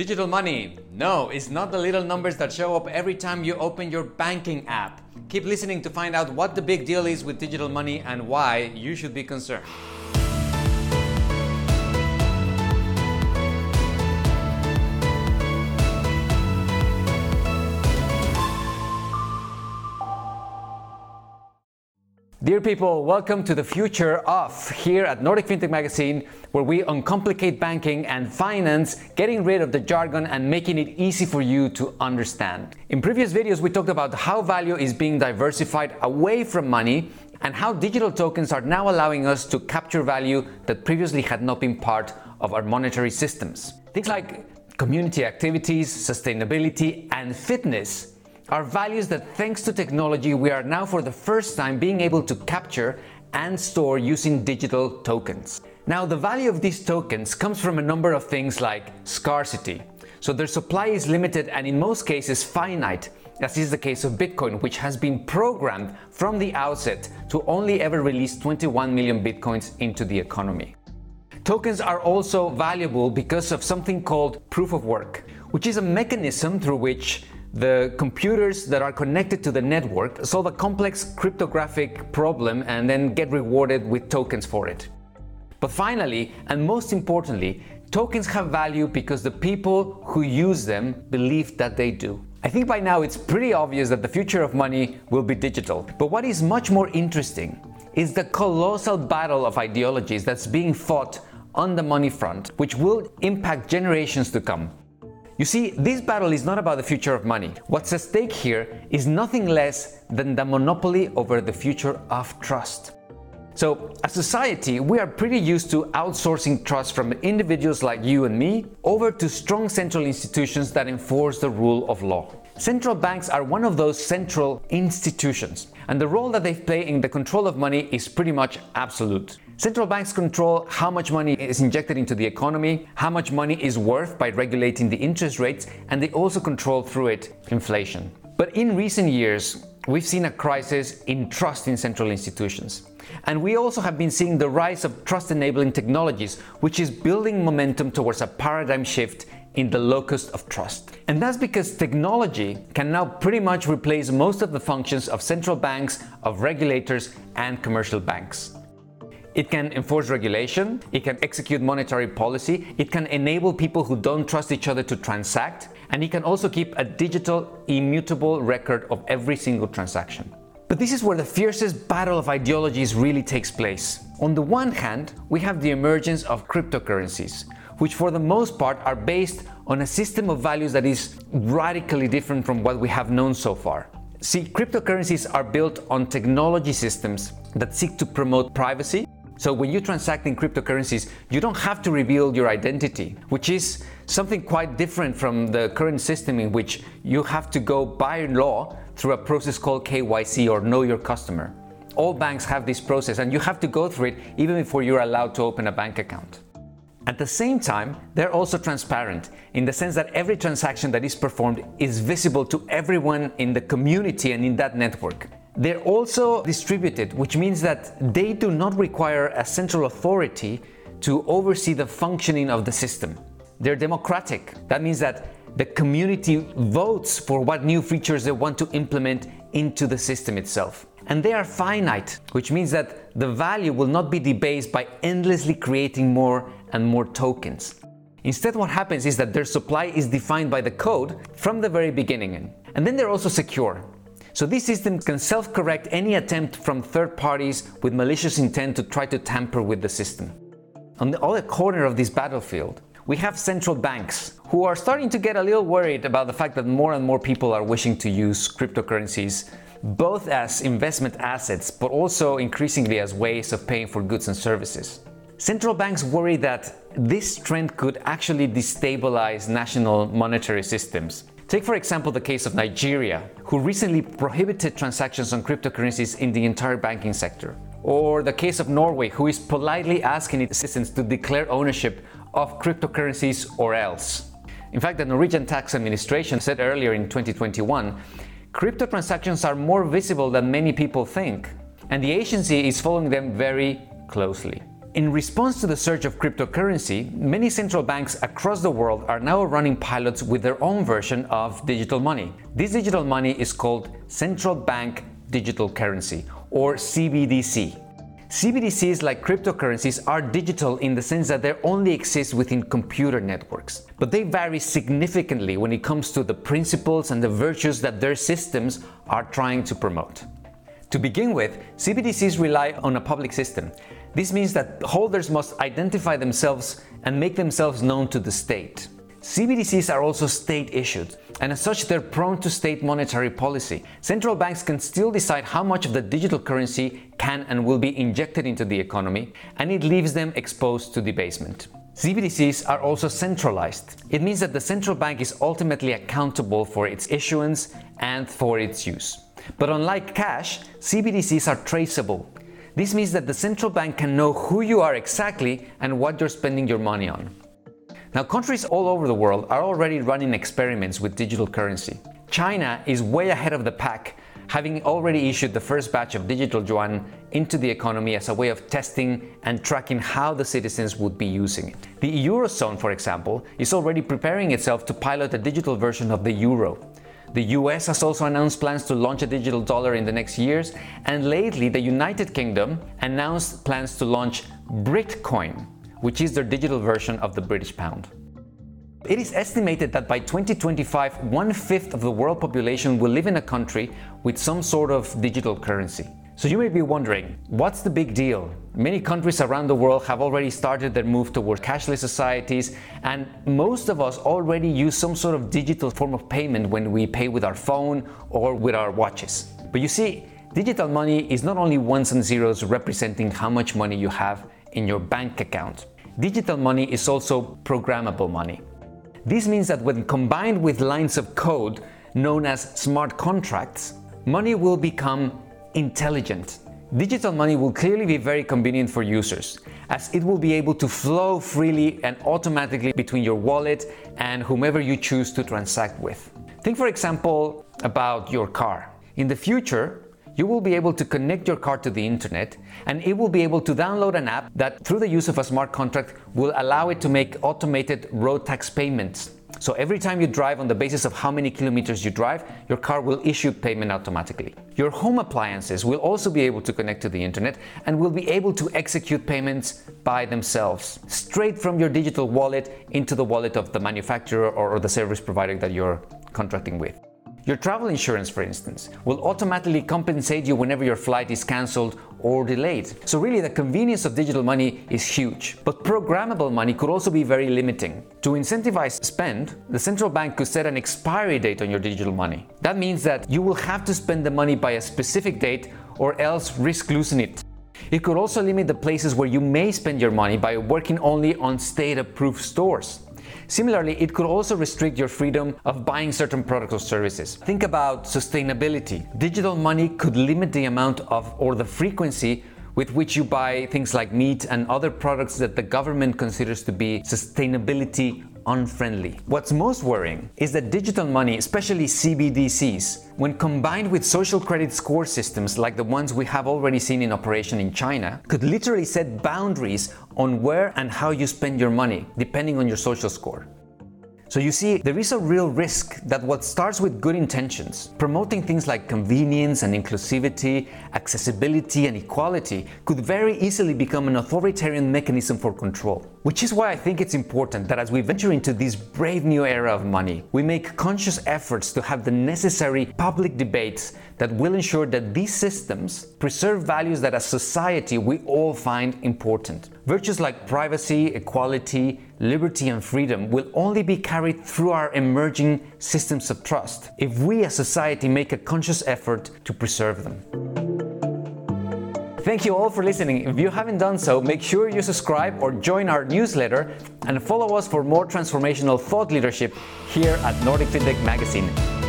Digital money. No, it's not the little numbers that show up every time you open your banking app. Keep listening to find out what the big deal is with digital money and why you should be concerned. Dear people, welcome to the future of here at Nordic FinTech Magazine, where we uncomplicate banking and finance, getting rid of the jargon and making it easy for you to understand. In previous videos, we talked about how value is being diversified away from money and how digital tokens are now allowing us to capture value that previously had not been part of our monetary systems. Things like community activities, sustainability, and fitness are values that thanks to technology we are now for the first time being able to capture and store using digital tokens. Now the value of these tokens comes from a number of things like scarcity. So their supply is limited and in most cases finite, as is the case of Bitcoin, which has been programmed from the outset to only ever release 21 million Bitcoins into the economy. Tokens are also valuable because of something called proof of work, which is a mechanism through which the computers that are connected to the network solve a complex cryptographic problem and then get rewarded with tokens for it. But finally, and most importantly, tokens have value because the people who use them believe that they do. I think by now it's pretty obvious that the future of money will be digital. But what is much more interesting is the colossal battle of ideologies that's being fought on the money front, which will impact generations to come. You see, this battle is not about the future of money. What's at stake here is nothing less than the monopoly over the future of trust. So, as society, we are pretty used to outsourcing trust from individuals like you and me over to strong central institutions that enforce the rule of law. Central banks are one of those central institutions, and the role that they play in the control of money is pretty much absolute. Central banks control how much money is injected into the economy, how much money is worth by regulating the interest rates, and they also control through it inflation. But in recent years, we've seen a crisis in trust in central institutions. And we also have been seeing the rise of trust enabling technologies, which is building momentum towards a paradigm shift in the locus of trust. And that's because technology can now pretty much replace most of the functions of central banks, of regulators, and commercial banks. It can enforce regulation, it can execute monetary policy, it can enable people who don't trust each other to transact, and it can also keep a digital, immutable record of every single transaction. But this is where the fiercest battle of ideologies really takes place. On the one hand, we have the emergence of cryptocurrencies, which for the most part are based on a system of values that is radically different from what we have known so far. See, cryptocurrencies are built on technology systems that seek to promote privacy, so when you transact in cryptocurrencies, you don't have to reveal your identity, which is something quite different from the current system in which you have to go by law through a process called KYC or Know Your Customer. All banks have this process and you have to go through it even before you're allowed to open a bank account. At the same time, they're also transparent in the sense that every transaction that is performed is visible to everyone in the community and in that network. They're also distributed, which means that they do not require a central authority to oversee the functioning of the system. They're democratic. That means that the community votes for what new features they want to implement into the system itself. And they are finite, which means that the value will not be debased by endlessly creating more and more tokens. Instead, what happens is that their supply is defined by the code from the very beginning. And then they're also secure. So these systems can self-correct any attempt from third parties with malicious intent to try to tamper with the system. On the other corner of this battlefield, we have central banks who are starting to get a little worried about the fact that more and more people are wishing to use cryptocurrencies both as investment assets but also increasingly as ways of paying for goods and services. Central banks worry that this trend could actually destabilize national monetary systems Take, for example, the case of Nigeria, who recently prohibited transactions on cryptocurrencies in the entire banking sector. Or the case of Norway, who is politely asking its citizens to declare ownership of cryptocurrencies or else. In fact, the Norwegian Tax Administration said earlier in 2021 crypto transactions are more visible than many people think, and the agency is following them very closely. In response to the surge of cryptocurrency, many central banks across the world are now running pilots with their own version of digital money. This digital money is called Central Bank Digital Currency, or CBDC. CBDCs, like cryptocurrencies, are digital in the sense that they only exist within computer networks. But they vary significantly when it comes to the principles and the virtues that their systems are trying to promote. To begin with, CBDCs rely on a public system. This means that holders must identify themselves and make themselves known to the state. CBDCs are also state issued, and as such, they're prone to state monetary policy. Central banks can still decide how much of the digital currency can and will be injected into the economy, and it leaves them exposed to debasement. CBDCs are also centralized. It means that the central bank is ultimately accountable for its issuance and for its use. But unlike cash, CBDCs are traceable. This means that the central bank can know who you are exactly and what you're spending your money on. Now, countries all over the world are already running experiments with digital currency. China is way ahead of the pack, having already issued the first batch of digital yuan into the economy as a way of testing and tracking how the citizens would be using it. The Eurozone, for example, is already preparing itself to pilot a digital version of the euro. The US has also announced plans to launch a digital dollar in the next years, and lately the United Kingdom announced plans to launch Britcoin, which is their digital version of the British pound. It is estimated that by 2025, one fifth of the world population will live in a country with some sort of digital currency. So you may be wondering, what's the big deal? Many countries around the world have already started their move towards cashless societies, and most of us already use some sort of digital form of payment when we pay with our phone or with our watches. But you see, digital money is not only ones and zeros representing how much money you have in your bank account. Digital money is also programmable money. This means that when combined with lines of code known as smart contracts, money will become intelligent. Digital money will clearly be very convenient for users, as it will be able to flow freely and automatically between your wallet and whomever you choose to transact with. Think, for example, about your car. In the future, you will be able to connect your car to the internet and it will be able to download an app that, through the use of a smart contract, will allow it to make automated road tax payments so every time you drive on the basis of how many kilometers you drive, your car will issue payment automatically. Your home appliances will also be able to connect to the internet and will be able to execute payments by themselves, straight from your digital wallet into the wallet of the manufacturer or the service provider that you're contracting with. Your travel insurance, for instance, will automatically compensate you whenever your flight is cancelled or delayed. So, really, the convenience of digital money is huge. But programmable money could also be very limiting. To incentivize spend, the central bank could set an expiry date on your digital money. That means that you will have to spend the money by a specific date or else risk losing it. It could also limit the places where you may spend your money by working only on state approved stores. Similarly, it could also restrict your freedom of buying certain products or services. Think about sustainability. Digital money could limit the amount of or the frequency with which you buy things like meat and other products that the government considers to be sustainability unfriendly. What's most worrying is that digital money, especially CBDCs, when combined with social credit score systems like the ones we have already seen in operation in China, could literally set boundaries on where and how you spend your money, depending on your social score. So you see, there is a real risk that what starts with good intentions, promoting things like convenience and inclusivity, accessibility and equality, could very easily become an authoritarian mechanism for control. Which is why I think it's important that as we venture into this brave new era of money, we make conscious efforts to have the necessary public debates that will ensure that these systems preserve values that as society we all find important. Virtues like privacy, equality, liberty, and freedom will only be carried through our emerging systems of trust if we as society make a conscious effort to preserve them. Thank you all for listening. If you haven't done so, make sure you subscribe or join our newsletter and follow us for more transformational thought leadership here at Nordic FinTech Magazine.